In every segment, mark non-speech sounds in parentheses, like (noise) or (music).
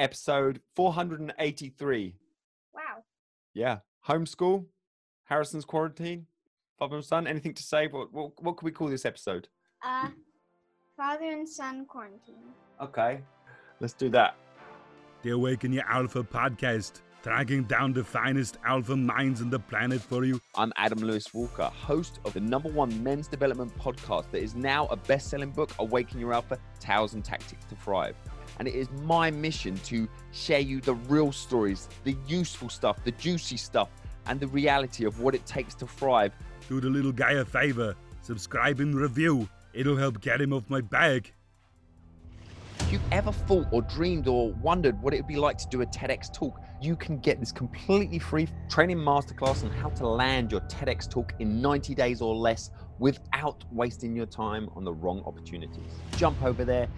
episode 483. Wow. Yeah, homeschool, Harrison's quarantine, father and son. Anything to say? What what, what could we call this episode? Uh, father and son quarantine. Okay, let's do that. The Awaken Your Alpha podcast, tracking down the finest alpha minds on the planet for you. I'm Adam Lewis Walker, host of the number one men's development podcast that is now a best selling book, Awaken Your Alpha Tales and Tactics to Thrive. And it is my mission to share you the real stories, the useful stuff, the juicy stuff, and the reality of what it takes to thrive. Do the little guy a favor, subscribe and review. It'll help get him off my back. If you've ever thought or dreamed or wondered what it would be like to do a TEDx talk, you can get this completely free training masterclass on how to land your TEDx talk in 90 days or less without wasting your time on the wrong opportunities. Jump over there,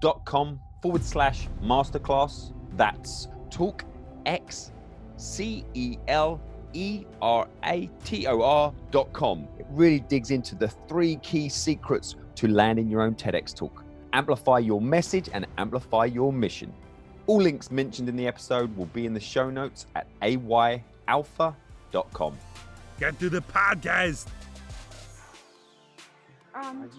talkxcelerator.com forward slash masterclass. That's talk X C E L E R A T O R dot com. It really digs into the three key secrets to landing your own TEDx talk. Amplify your message and amplify your mission. All links mentioned in the episode will be in the show notes at ayalpha.com. Get to the podcast. Um,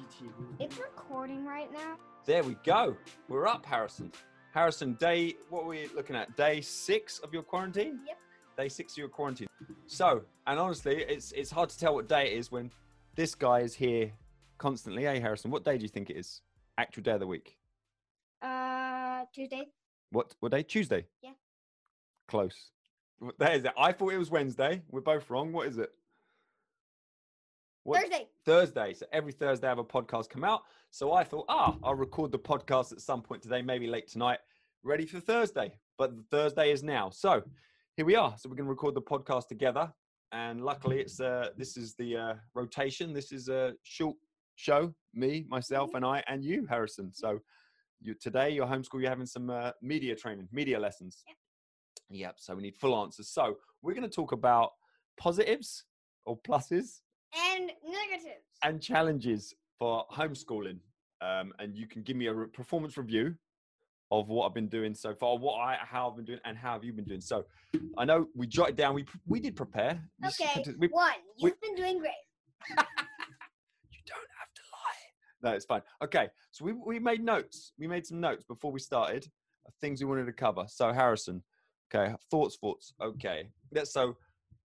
it's recording right now. There we go. We're up, Harrison. Harrison, day, what were we looking at? Day six of your quarantine? Yep. Day six of your quarantine. So, and honestly, it's it's hard to tell what day it is when this guy is here constantly. Hey, Harrison, what day do you think it is? Actual day of the week? Uh, Tuesday. What what day? Tuesday. Yeah. Close. What day is it? I thought it was Wednesday. We're both wrong. What is it? What- Thursday. Thursday. So every Thursday I have a podcast come out. So I thought, ah, I'll record the podcast at some point today, maybe late tonight, ready for Thursday. But Thursday is now. So here we are. So we're going to record the podcast together. And luckily, it's uh, this is the uh, rotation. This is a short show. Me, myself, and I, and you, Harrison. So you today, your homeschool, you're having some uh, media training, media lessons. Yep. Yep. So we need full answers. So we're going to talk about positives or pluses And negatives. and challenges for homeschooling. Um, and you can give me a re- performance review of what I've been doing so far, what I how I've been doing, and how have you been doing. So I know we jotted down. We we did prepare. Okay. we- One. You've been doing great. (laughs) you don't have to lie. No, it's fine. Okay, so we we made notes. We made some notes before we started of things we wanted to cover. So Harrison, okay, thoughts, thoughts. Okay, let's so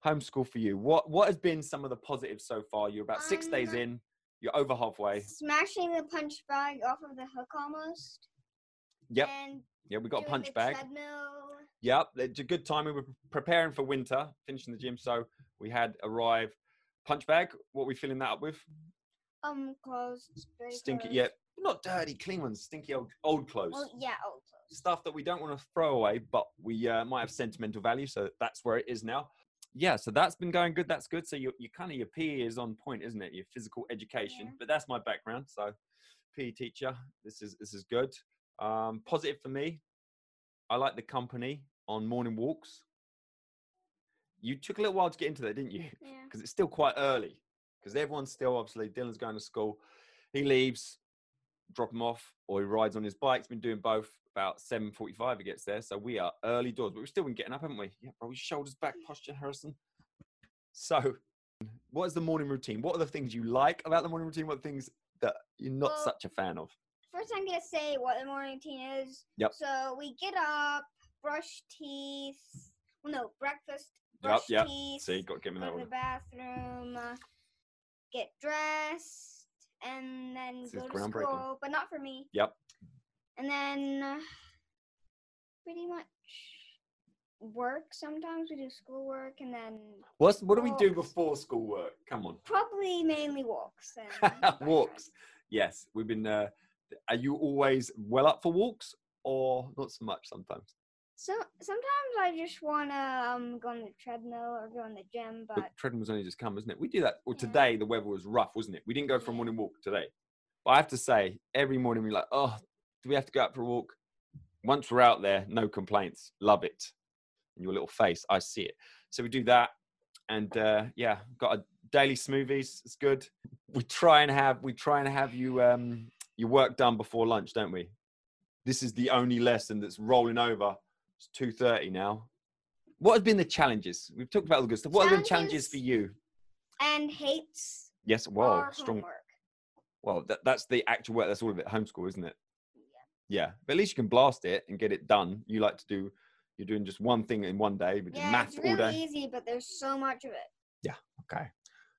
homeschool for you. What what has been some of the positives so far? You're about six days Um, in. You're over halfway. Smashing the punch bag off of the hook almost. Yep. And Yeah, we got a punch bag. Treadmill. Yep, it's a good time. We were preparing for winter, finishing the gym, so we had arrive. Punch bag. What we filling that up with? Um, clothes. Stinky. clothes. Yeah, not dirty, clean ones. Stinky old old clothes. Well, yeah, old clothes. Stuff that we don't want to throw away, but we uh, might have sentimental value, so that's where it is now. Yeah, so that's been going good. That's good. So you you kind of your PE is on point, isn't it? Your physical education. Yeah. But that's my background. So PE teacher. This is this is good. Um, positive for me. I like the company on morning walks. You took a little while to get into that, didn't you? Yeah. (laughs) because it's still quite early. Because everyone's still obviously Dylan's going to school. He leaves, drop him off, or he rides on his bike. He's been doing both. About seven forty-five, he gets there. So we are early doors, but we've still been getting up, haven't we? Yeah, bro. Shoulders back, posture, Harrison. So, what is the morning routine? What are the things you like about the morning routine? What things that you're not Well, such a fan of? First, I'm gonna say what the morning routine is. Yep. So we get up, brush teeth. Well, no, breakfast. Yep, Brush yep. teeth. See, got to give me that to the one. bathroom. Uh, get dressed, and then This go to school. But not for me. Yep. And then, uh, pretty much work. Sometimes we do schoolwork, and then What's what do we do before schoolwork? Come on. probably mainly walks. And (laughs) walks. Yes, we've been. Uh, are you always well up for walks, or not so much sometimes? So sometimes I just wanna um go on the treadmill or go on the gym, But but treadmill's only just come, isn't it? We do that. Well, Yeah. today the weather was rough, wasn't it? We didn't go for a morning walk today. But I have to say, every morning we're like, oh, do we have to go out for a walk? Once we're out there, no complaints. Love it. In your little face, I see it. So we do that, and uh, yeah, got a daily smoothies. It's good. We try and have we try and have you um your work done before lunch, don't we? this is the only lesson that's rolling over. It's two thirty now. What have been the challenges? We've talked about all the good stuff. What have been challenges for you? And hates Yes, well, strong. homework. Well, that, that's the actual work. That's all of it. Homeschool, isn't it? Yeah, but at least you can blast it and get it done. You like to do. You're doing just one thing in one day, which is Yeah, math it's all really day. easy, but there's so much of it. Yeah. Okay.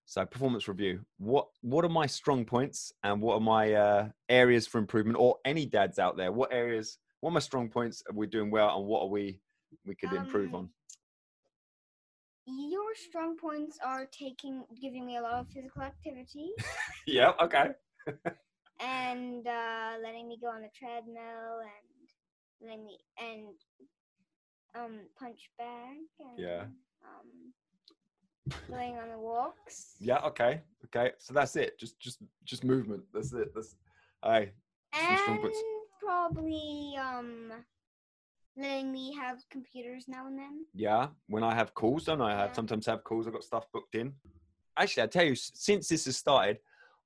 So performance review. What what are my strong points and what are my uh, areas for improvement? Or any dads out there, what areas? What are my strong points? Are we doing well, and what are we we could improve Um, on? Your strong points are taking, giving me a lot of physical activity (laughs) Yeah. Okay. and uh, go on the treadmill and then me and um punch bag and Yeah. um going on the walks Yeah. Okay. Okay. So that's it. Just just just movement. That's it. That's. Strong and probably um letting me have computers now and then. Yeah. When I have calls, don't I? I have Yeah. sometimes have calls. I've got stuff booked in. Actually, I tell you, since this has started,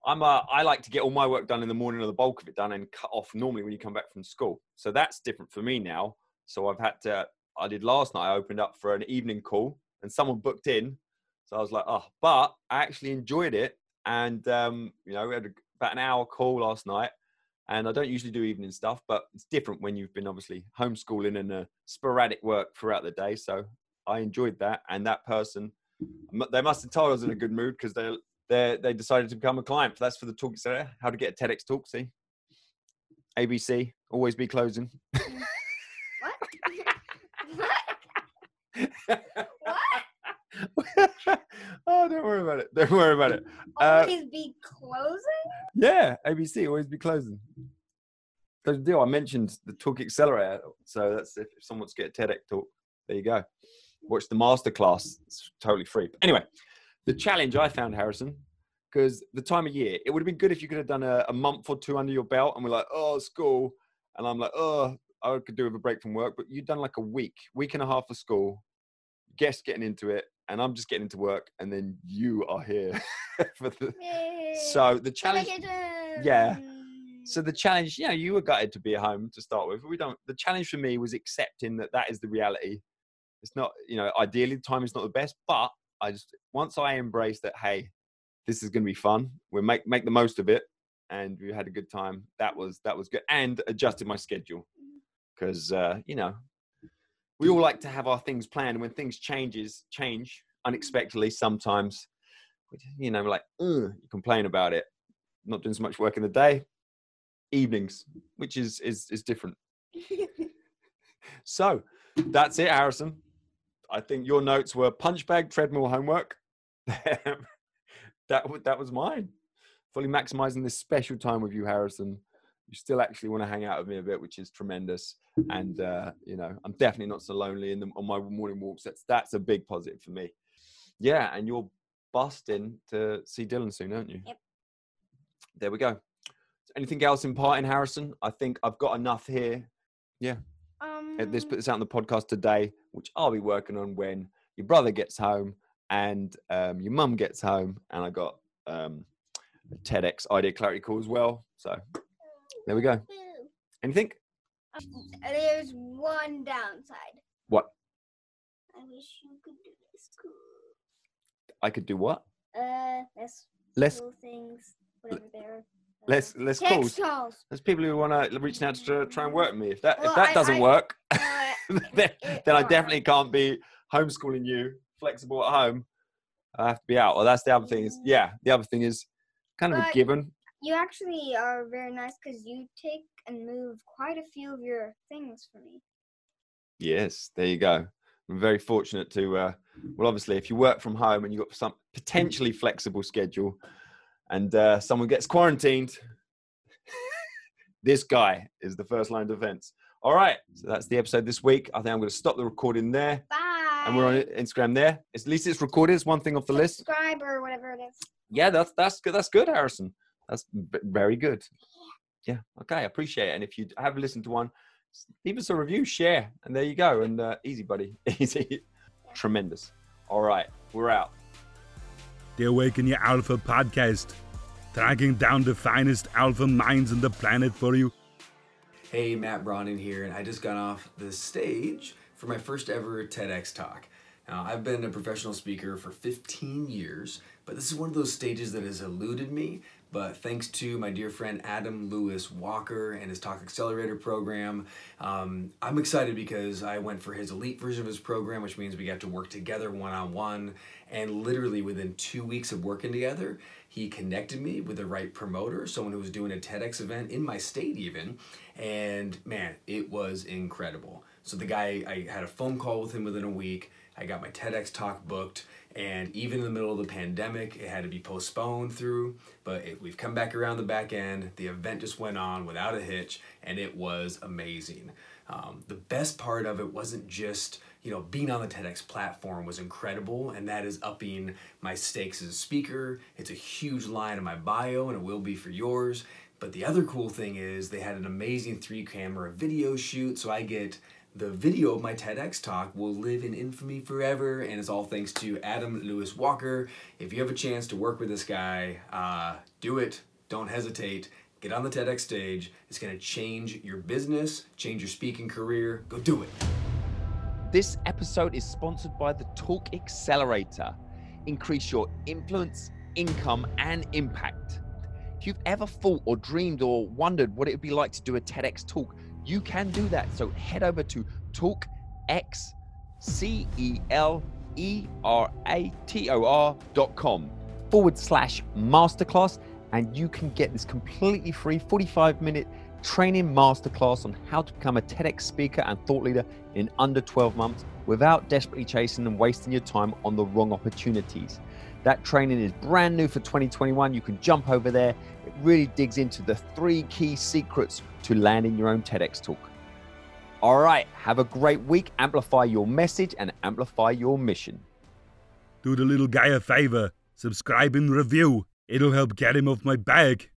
I'm uh, I like to get all my work done in the morning or the bulk of it done and cut off normally when you come back from school. So that's different for me now. So I've had to. I did last night. I opened up for an evening call and someone booked in. So I was like, oh, but I actually enjoyed it. And um, you know, we had about an hour call last night. And I don't usually do evening stuff, but it's different when you've been obviously homeschooling and uh, sporadic work throughout the day. So I enjoyed that. And that person, they must have told I was in a good mood because they they they decided to become a client. That's for the talk center. How to get a TEDx talk. See, ABC always be closing. What? (laughs) what? (laughs) oh, don't worry about it. Don't worry about it. Uh, Always be closing? Yeah, ABC always be closing. That's the deal. I mentioned the Talk Accelerator, so that's if someone wants to get a TEDx talk, there you go. Watch the masterclass. It's totally free. But anyway, the challenge I found, Harrison, because the time of year, it would have been good if you could have done a, a month or two under your belt, and we're like, oh, school, and I'm like, oh, I could do with a break from work, but you've done like a week, week and a half of school, guests getting into it, and I'm just getting into work, and then you are here (laughs) for the. So the challenge. yeah. So the challenge, you know, you were gutted to be at home to start with. We don't. The challenge for me was accepting that that is the reality. It's not, you know, ideally the time is not the best, but I just once I embraced that, hey, this is going to be fun. We'll make make the most of it, and we had a good time. That was that was good, and adjusted my schedule because uh, you know we all like to have our things planned. When things changes change unexpectedly, sometimes you know, like you complain about it. Not doing so much work in the day, evenings, which is is is different. (laughs) So that's it, Harrison. I think your notes were punch bag, treadmill, homework. (laughs) that wa- that was mine. Fully maximizing this special time with you, Harrison. You still actually want to hang out with me a bit, which is tremendous. And uh, you know, I'm definitely not so lonely in the, on my morning walks. That's that's a big positive for me. Yeah, and you're busting to see Dylan soon, aren't you? Yep. There we go. Anything else in part in Harrison? I think I've got enough here. Yeah. Um, This put this out on the podcast today, which I'll be working on when your brother gets home and um, your mum gets home, and I got um, a TEDx idea clarity call as well. So there we go. Anything? There's one downside. What? I wish you could do this cool. I could do what? Uh, less Less cool things, whatever they're. uh, less less TEDx calls. calls. There's people who want to reach out to try and work with me. If that Well, if that I- doesn't I- work, (laughs) Uh, (laughs) then, it- then I definitely can't be homeschooling you, flexible at home. I have to be out. Well, that's the other thing. Is yeah, the other thing is kind of a given. You actually are very nice because you take and move quite a few of your things for me. Yes, there you go. I'm very fortunate to. Uh, well, obviously, if you work from home and you've got some potentially flexible schedule, and uh, someone gets quarantined, (laughs) this guy is the first line of defense. All right, so that's the episode this week. I think I'm going to stop the recording there, Bye. and we're on Instagram there. At least it's recorded. It's one thing off the list. Subscribe or whatever it is. Yeah, that's that's good. That's good, Harrison. That's v- very good. Yeah. Okay, I appreciate it. And if you have listened to one, leave us a review, share, and there you go. And uh, easy, buddy, (laughs) easy, tremendous. All right, we're out. The Awaken Your Alpha podcast, tracking down the finest alpha minds on the planet for you. Hey, Matt Bronin here, and I just got off the stage for my first ever TEDx talk. Now, I've been a professional speaker for 15 years, but this is one of those stages that has eluded me. But thanks to my dear friend Adam Lewis Walker and his Talk Accelerator program, um, I'm excited because I went for his elite version of his program, which means we got to work together one on one. And literally within two weeks of working together, he connected me with the right promoter, someone who was doing a TEDx event in my state, even. And man, it was incredible. So the guy, I had a phone call with him within a week. I got my TEDx talk booked, and even in the middle of the pandemic, it had to be postponed through. But it, we've come back around the back end. The event just went on without a hitch, and it was amazing. Um, the best part of it wasn't just you know being on the TEDx platform was incredible, and that is upping my stakes as a speaker. It's a huge line in my bio, and it will be for yours. But the other cool thing is they had an amazing three camera video shoot, so I get the video of my TEDx talk will live in infamy forever, and it's all thanks to Adam Lewis Walker. If you have a chance to work with this guy, uh, do it. Don't hesitate. Get on the TEDx stage. It's going to change your business, change your speaking career. Go do it. This episode is sponsored by the Talk Accelerator. Increase your influence, income, and impact. If you've ever thought or dreamed or wondered what it would be like to do a TEDx talk, you can do that. So head over to talkxcelerator.com forward slash masterclass and you can get this completely free 45 minute training masterclass on how to become a TEDx speaker and thought leader in under 12 months without desperately chasing and wasting your time on the wrong opportunities. That training is brand new for 2021. You can jump over there. It really digs into the three key secrets to landing your own TEDx talk. All right, have a great week. Amplify your message and amplify your mission. Do the little guy a favor, subscribe and review. It'll help get him off my back.